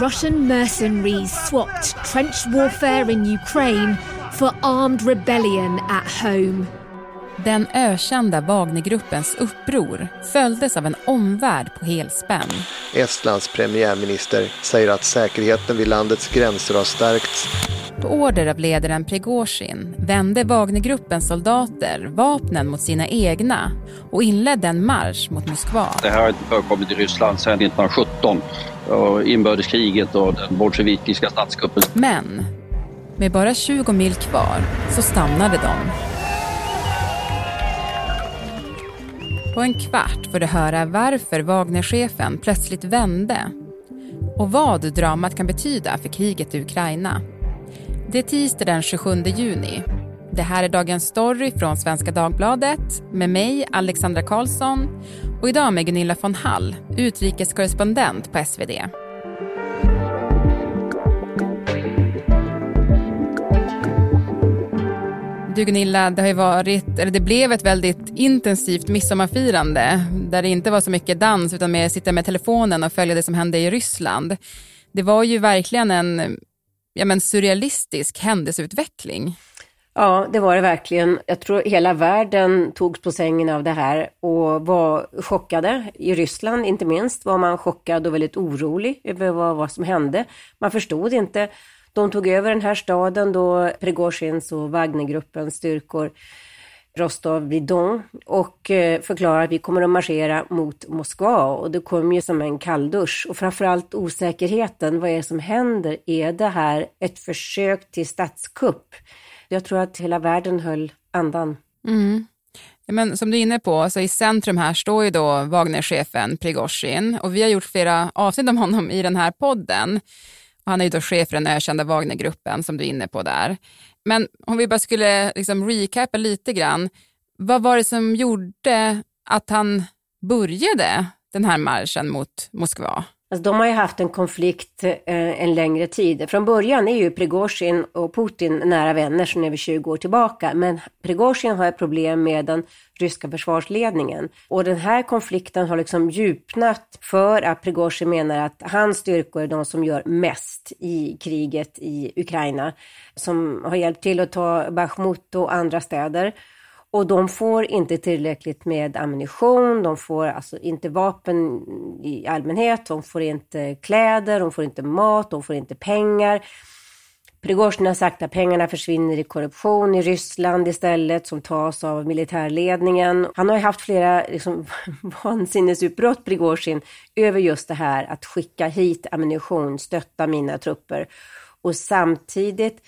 Russian mercenaries swapped trench warfare in Ukraine for armed rebellion at home. Den ökända Wagnergruppens uppror följdes av en omvärld på helspänn. Estlands premiärminister säger att säkerheten vid landets gränser har stärkts. På order av ledaren Prigozjin vände Wagnergruppens soldater vapnen mot sina egna och inledde en marsch mot Moskva. Det här har inte förekommit i Ryssland sedan 1917, inbördeskriget och den bolsjevikiska statskuppen. Men med bara 20 mil kvar så stannade de. På en kvart får du höra varför Wagnerchefen plötsligt vände och vad dramat kan betyda för kriget i Ukraina. Det är tisdag den 27 juni. Det här är dagens story från Svenska Dagbladet med mig, Alexandra Karlsson och idag med Gunilla von Hall, utrikeskorrespondent på SvD. Du Gunilla, det har ju varit, eller det blev ett väldigt intensivt midsommarfirande där det inte var så mycket dans utan mer sitta med telefonen och följa det som hände i Ryssland. Det var ju verkligen en ja, men surrealistisk händelseutveckling. Ja, det var det verkligen. Jag tror hela världen togs på sängen av det här och var chockade. I Ryssland inte minst var man chockad och väldigt orolig över vad, vad som hände. Man förstod inte. De tog över den här staden då Prigozjins och Wagnergruppens styrkor Rostov vid Don och eh, förklarar förklarade att vi kommer att marschera mot Moskva och det kom ju som en kalldusch och framförallt osäkerheten. Vad är det som händer? Är det här ett försök till statskupp? Jag tror att hela världen höll andan. Mm. Men som du är inne på, alltså i centrum här står ju då Wagnerchefen Prigozjin och vi har gjort flera avsnitt om honom i den här podden. Han är ju då chef för den ökända Wagnergruppen som du är inne på där. Men om vi bara skulle liksom recapa lite grann, vad var det som gjorde att han började den här marschen mot Moskva? Alltså, de har ju haft en konflikt eh, en längre tid. Från början är ju Prigozjin och Putin nära vänner sedan över 20 år tillbaka. Men Prigozjin har ett problem med den ryska försvarsledningen. Och den här konflikten har liksom djupnat för att Prigozjin menar att hans styrkor är de som gör mest i kriget i Ukraina. Som har hjälpt till att ta Bachmut och andra städer. Och de får inte tillräckligt med ammunition, de får alltså inte vapen i allmänhet, de får inte kläder, de får inte mat, de får inte pengar. Prigozjin har sagt att pengarna försvinner i korruption i Ryssland istället som tas av militärledningen. Han har ju haft flera liksom, vansinnesutbrott, Prigozjin, över just det här att skicka hit ammunition, stötta mina trupper. Och samtidigt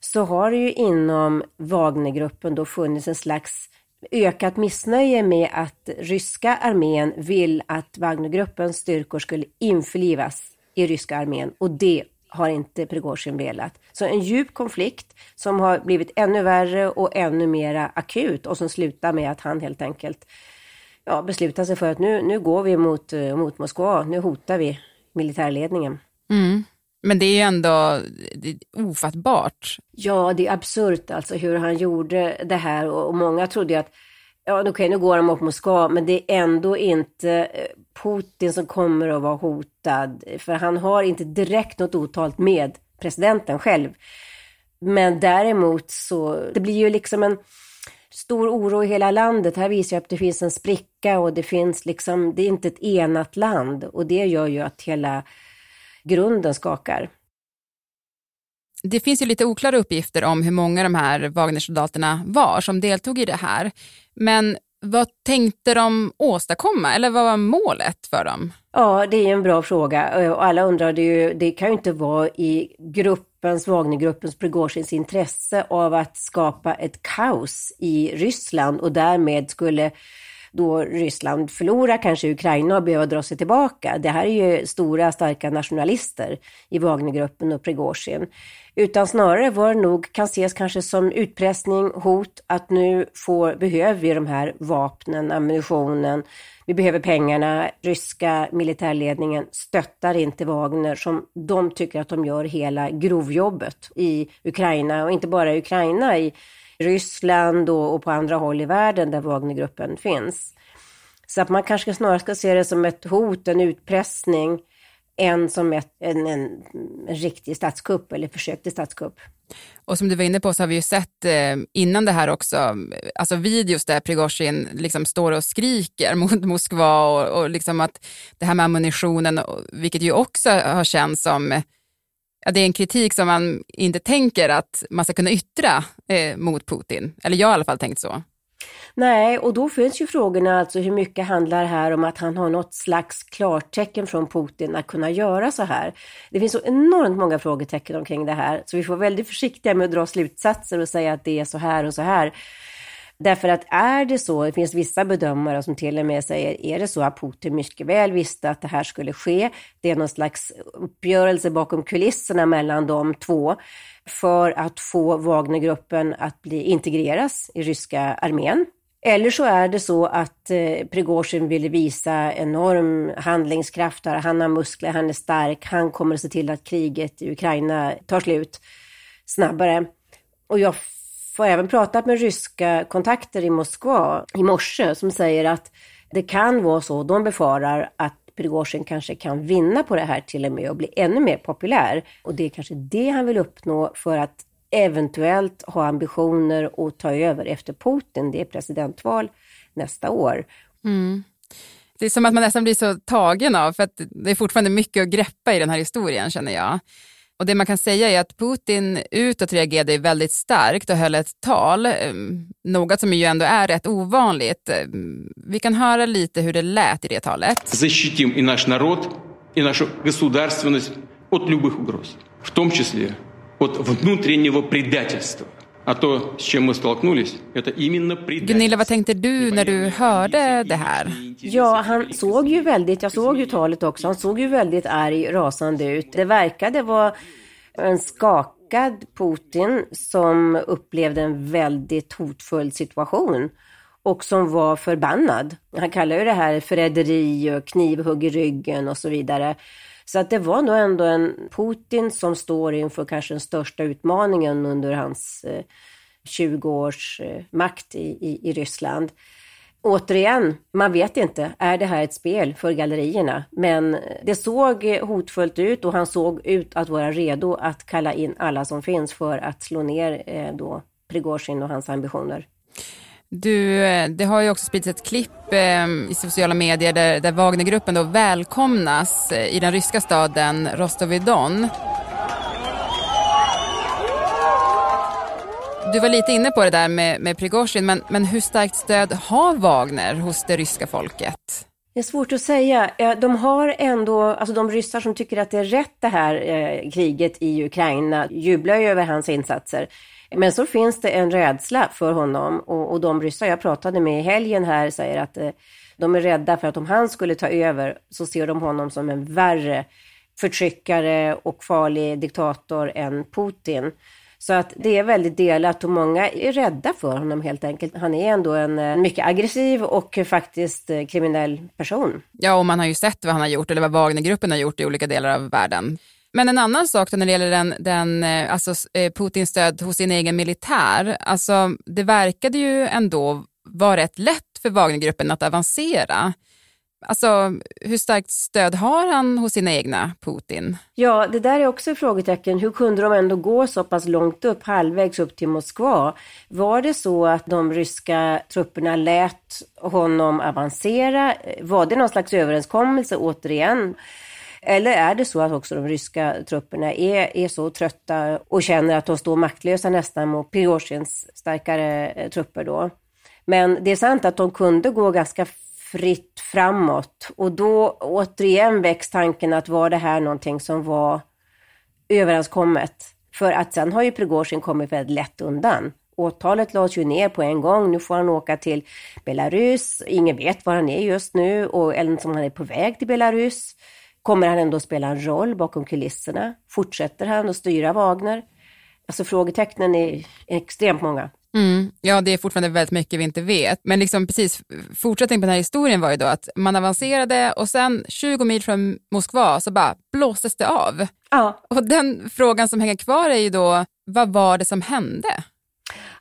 så har det ju inom Wagnergruppen då funnits en slags ökat missnöje med att ryska armén vill att Wagnergruppens styrkor skulle införlivas i ryska armén och det har inte Prigozjin velat. Så en djup konflikt som har blivit ännu värre och ännu mera akut och som slutar med att han helt enkelt ja, beslutar sig för att nu, nu går vi mot, eh, mot Moskva, nu hotar vi militärledningen. Mm. Men det är ju ändå är ofattbart. Ja, det är absurt alltså hur han gjorde det här och många trodde ju att ja, okej, okay, nu går de mot Moskva, men det är ändå inte eh, Putin som kommer att vara hotad, för han har inte direkt något otalt med presidenten själv. Men däremot så, det blir ju liksom en stor oro i hela landet. Här visar jag att det finns en spricka och det finns liksom, det är inte ett enat land och det gör ju att hela grunden skakar. Det finns ju lite oklara uppgifter om hur många de här Wagnersoldaterna var som deltog i det här. Men vad tänkte de åstadkomma eller vad var målet för dem? Ja, det är en bra fråga och alla undrade ju, det kan ju inte vara i gruppens, Wagnergruppens, Prigozjins intresse av att skapa ett kaos i Ryssland och därmed skulle då Ryssland förlorar kanske Ukraina och behöver dra sig tillbaka. Det här är ju stora starka nationalister i Wagnergruppen och Prigozjin. Utan snarare var det nog, kan ses kanske som utpressning, hot, att nu får, behöver vi de här vapnen, ammunitionen, vi behöver pengarna. Ryska militärledningen stöttar inte Wagner som de tycker att de gör hela grovjobbet i Ukraina och inte bara i Ukraina, i Ryssland och, och på andra håll i världen där Wagnergruppen finns. Så att man kanske snarare ska se det som ett hot, en utpressning än som ett, en, en, en riktig statskupp eller försök till statskupp. Och som du var inne på så har vi ju sett eh, innan det här också, alltså videos där Prigozjin liksom står och skriker mot Moskva och, och liksom att det här med ammunitionen, vilket ju också har känts som, ja, det är en kritik som man inte tänker att man ska kunna yttra eh, mot Putin. Eller jag har i alla fall tänkt så. Nej, och då finns ju frågorna alltså hur mycket handlar här om att han har något slags klartecken från Putin att kunna göra så här. Det finns så enormt många frågetecken omkring det här, så vi får vara väldigt försiktiga med att dra slutsatser och säga att det är så här och så här. Därför att är det så, det finns vissa bedömare som till och med säger, är det så att Putin mycket väl visste att det här skulle ske, det är någon slags uppgörelse bakom kulisserna mellan de två, för att få Wagnergruppen att bli integreras i ryska armén. Eller så är det så att eh, Prigozjin ville visa enorm handlingskraft. Han har muskler, han är stark, han kommer att se till att kriget i Ukraina tar slut snabbare. Och jag har även pratat med ryska kontakter i Moskva i morse som säger att det kan vara så, de befarar att Prigozjin kanske kan vinna på det här till och med och bli ännu mer populär. Och det är kanske det han vill uppnå för att eventuellt ha ambitioner att ta över efter Putin. Det är presidentval nästa år. Mm. Det är som att man nästan blir så tagen av, för att det är fortfarande mycket att greppa i den här historien känner jag. Och det man kan säga är att Putin utåt reagerade väldigt starkt och höll ett tal, ehm, något som ju ändå är rätt ovanligt. Ehm, vi kan höra lite hur det lät i det talet. Защитим и наш народ, и нашу государственность от любых угроз, в том числе от внутреннего предательства. Gunilla, vad tänkte du när du hörde det här? Ja, han såg ju väldigt, jag såg ju talet också, han såg ju väldigt arg, rasande ut. Det verkade vara en skakad Putin som upplevde en väldigt hotfull situation och som var förbannad. Han kallar ju det här förräderi och knivhugg i ryggen och så vidare. Så att det var nog ändå en Putin som står inför kanske den största utmaningen under hans eh, 20 års eh, makt i, i, i Ryssland. Återigen, man vet inte, är det här ett spel för gallerierna? Men det såg hotfullt ut och han såg ut att vara redo att kalla in alla som finns för att slå ner eh, då Prigozjin och hans ambitioner. Du, eh, det har ju också spridits ett klipp eh, i sociala medier där, där Wagnergruppen då välkomnas eh, i den ryska staden Rostovidon. Du var lite inne på det där med, med Prigozjin, men, men hur starkt stöd har Wagner hos det ryska folket? Det är svårt att säga. De har ändå, alltså de ryssar som tycker att det är rätt det här eh, kriget i Ukraina jublar ju över hans insatser. Men så finns det en rädsla för honom och, och de ryssar jag pratade med i helgen här säger att eh, de är rädda för att om han skulle ta över så ser de honom som en värre förtryckare och farlig diktator än Putin. Så att det är väldigt delat och många är rädda för honom helt enkelt. Han är ändå en eh, mycket aggressiv och faktiskt eh, kriminell person. Ja, och man har ju sett vad han har gjort eller vad Wagnergruppen har gjort i olika delar av världen. Men en annan sak när det gäller den, den, eh, alltså, eh, Putins stöd hos sin egen militär, alltså, det verkade ju ändå vara rätt lätt för Wagnergruppen att avancera. Alltså, hur starkt stöd har han hos sina egna, Putin? Ja, det där är också ett frågetecken. Hur kunde de ändå gå så pass långt upp, halvvägs upp till Moskva? Var det så att de ryska trupperna lät honom avancera? Var det någon slags överenskommelse återigen? Eller är det så att också de ryska trupperna är, är så trötta och känner att de står maktlösa nästan mot Prigozjins starkare eh, trupper då? Men det är sant att de kunde gå ganska fritt framåt. Och då återigen väcks tanken att var det här någonting som var överenskommet? För att sen har ju Prigozjin kommit väldigt lätt undan. Åtalet lades ju ner på en gång. Nu får han åka till Belarus. Ingen vet var han är just nu och eller som han är på väg till Belarus. Kommer han ändå spela en roll bakom kulisserna? Fortsätter han att styra Wagner? Alltså frågetecknen är extremt många. Mm. Ja, det är fortfarande väldigt mycket vi inte vet. Men liksom precis, fortsättning på den här historien var ju då att man avancerade och sen 20 mil från Moskva så bara blåstes det av. Ja. Och den frågan som hänger kvar är ju då, vad var det som hände?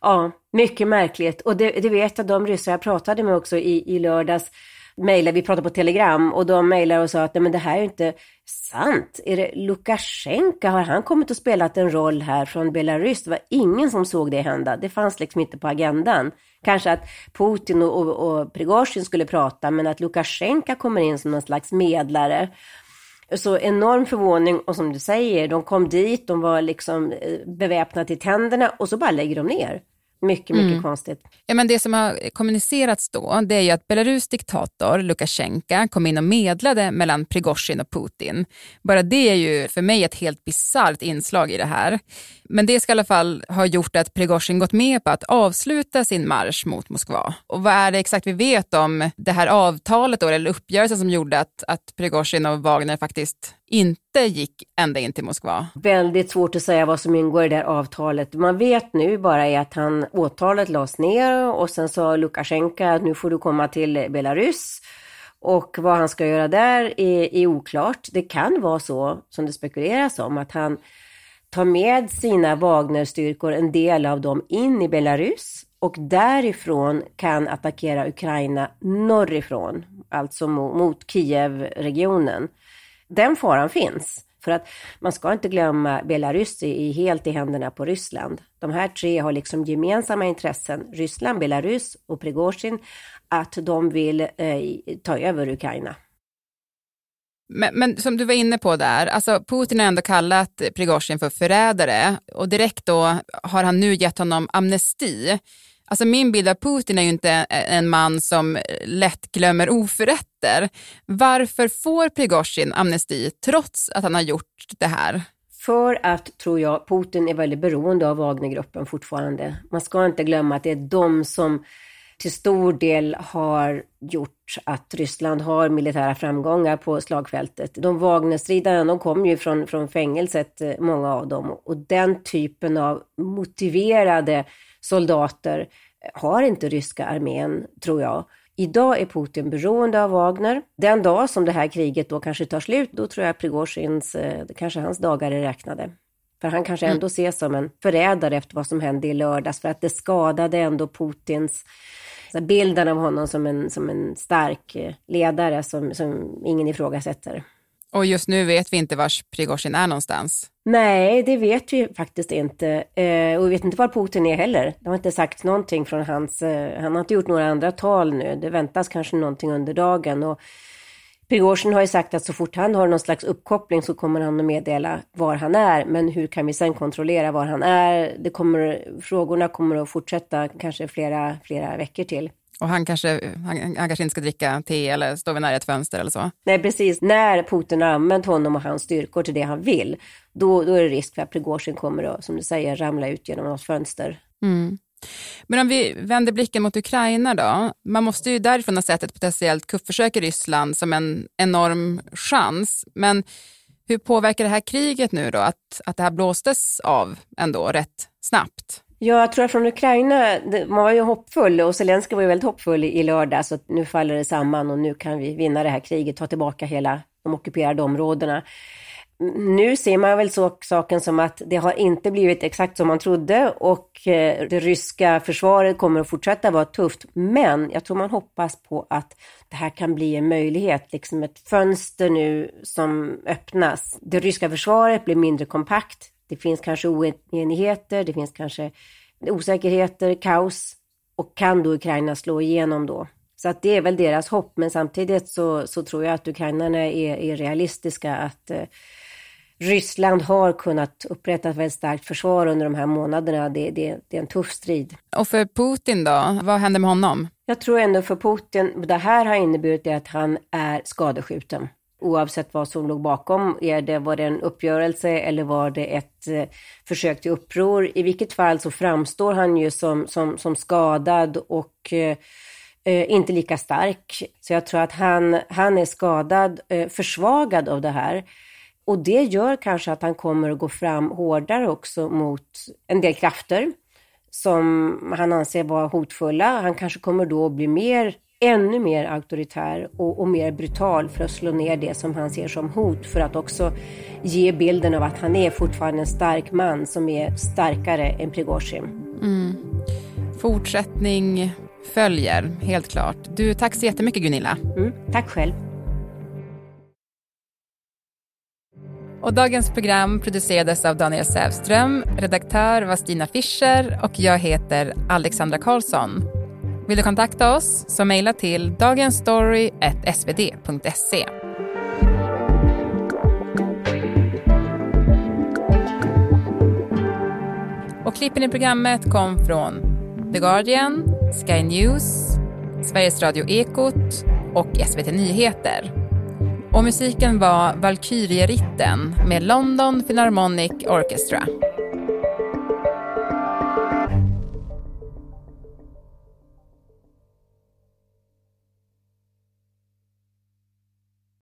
Ja, mycket märkligt. Och det, det vet jag de ryssar jag pratade med också i, i lördags mejlade, vi pratade på Telegram och de mejlade och sa att nej, men det här är inte sant. Är det Lukasjenko, har han kommit och spelat en roll här från Belarus? Det var ingen som såg det hända. Det fanns liksom inte på agendan. Kanske att Putin och, och, och Prigozjin skulle prata, men att Lukasjenko kommer in som någon slags medlare. Så enorm förvåning och som du säger, de kom dit, de var liksom eh, beväpnade till tänderna och så bara lägger de ner. Mycket, mycket mm. konstigt. Ja, men det som har kommunicerats då det är ju att Belarus diktator Lukasjenko kom in och medlade mellan Prigozjin och Putin. Bara det är ju för mig ett helt bisarrt inslag i det här. Men det ska i alla fall ha gjort att Prigozjin gått med på att avsluta sin marsch mot Moskva. Och vad är det exakt vi vet om det här avtalet då, eller uppgörelsen som gjorde att, att Prigozjin och Wagner faktiskt inte gick ända in till Moskva? Väldigt svårt att säga vad som ingår i det här avtalet. Man vet nu bara är att han, åtalet lades ner och sen sa Lukasjenko att nu får du komma till Belarus. Och vad han ska göra där är, är oklart. Det kan vara så, som det spekuleras om, att han tar med sina Wagnerstyrkor, en del av dem, in i Belarus och därifrån kan attackera Ukraina norrifrån, alltså mot, mot Kiev-regionen. Den faran finns. För att man ska inte glömma Belarus är helt i händerna på Ryssland. De här tre har liksom gemensamma intressen, Ryssland, Belarus och Prigozjin, att de vill eh, ta över Ukraina. Men, men, som du var inne på där, alltså Putin har ändå kallat Prigozjin för förrädare och direkt då har han nu gett honom amnesti. Alltså min bild av Putin är ju inte en man som lätt glömmer oförrätter. Varför får Prigozjin amnesti trots att han har gjort det här? För att, tror jag, Putin är väldigt beroende av Wagnergruppen fortfarande. Man ska inte glömma att det är de som till stor del har gjort att Ryssland har militära framgångar på slagfältet. De Wagnerstridarna, de kom ju från, från fängelset, eh, många av dem, och den typen av motiverade soldater eh, har inte ryska armén, tror jag. Idag är Putin beroende av Wagner. Den dag som det här kriget då kanske tar slut, då tror jag Prigozjins, eh, kanske hans dagar är räknade. För han kanske ändå mm. ses som en förrädare efter vad som hände i lördags, för att det skadade ändå Putins bilden av honom som en, som en stark eh, ledare som, som ingen ifrågasätter. Och just nu vet vi inte var Prigozjin är någonstans. Nej, det vet vi faktiskt inte. Eh, och vi vet inte var Putin är heller. Det har inte sagt någonting från hans... Eh, han har inte gjort några andra tal nu. Det väntas kanske någonting under dagen. Och Prigozjin har ju sagt att så fort han har någon slags uppkoppling så kommer han att meddela var han är. Men hur kan vi sen kontrollera var han är? Det kommer, frågorna kommer att fortsätta kanske flera, flera veckor till. Och han kanske, han, han, kanske inte ska dricka te eller stå vid nära ett fönster eller så? Nej, precis. När Putin har använt honom och hans styrkor till det han vill, då, då är det risk för att Prigozjin kommer att, som du säger, ramla ut genom något fönster. Mm. Men om vi vänder blicken mot Ukraina då. Man måste ju därifrån ha sett ett potentiellt kuppförsök i Ryssland som en enorm chans. Men hur påverkar det här kriget nu då, att, att det här blåstes av ändå rätt snabbt? Ja, jag tror att från Ukraina, man var ju hoppfull och Zelenskyj var ju väldigt hoppfull i lördag, så nu faller det samman och nu kan vi vinna det här kriget, ta tillbaka hela de ockuperade områdena. Nu ser man väl så, saken som att det har inte blivit exakt som man trodde och eh, det ryska försvaret kommer att fortsätta vara tufft. Men jag tror man hoppas på att det här kan bli en möjlighet, liksom ett fönster nu som öppnas. Det ryska försvaret blir mindre kompakt. Det finns kanske oenigheter, det finns kanske osäkerheter, kaos och kan då Ukraina slå igenom då? Så att det är väl deras hopp, men samtidigt så, så tror jag att ukrainarna är, är realistiska att eh, Ryssland har kunnat upprätta ett väldigt starkt försvar under de här månaderna. Det, det, det, är en tuff strid. Och för Putin då? Vad händer med honom? Jag tror ändå för Putin, det här har inneburit att han är skadeskjuten. Oavsett vad som låg bakom, är det, var det en uppgörelse eller var det ett eh, försök till uppror? I vilket fall så framstår han ju som, som, som skadad och eh, eh inte lika stark. Så jag tror att han, han är skadad, eh, försvagad av det här. Och det gör kanske att han kommer att gå fram hårdare också mot en del krafter som han anser vara hotfulla. Han kanske kommer då att bli mer, ännu mer auktoritär och, och, mer brutal för att slå ner det som han ser som hot för att också ge bilden av att han är fortfarande en stark man som är starkare än Prigozjin. Mm. Fortsättning följer, helt klart. Du, tack så jättemycket Gunilla. Mm, tack själv. Och dagens program producerades av Daniel Sävström, redaktör var Stina Fischer och jag heter Alexandra Karlsson. Vill du kontakta oss så mejla till dagensstory.svd.se. Och klippen i programmet kom från The Guardian, Sky News, Sveriges Radio Ekot och SVT Nyheter. Och musiken var Valkyrieritten med London Philharmonic Orchestra.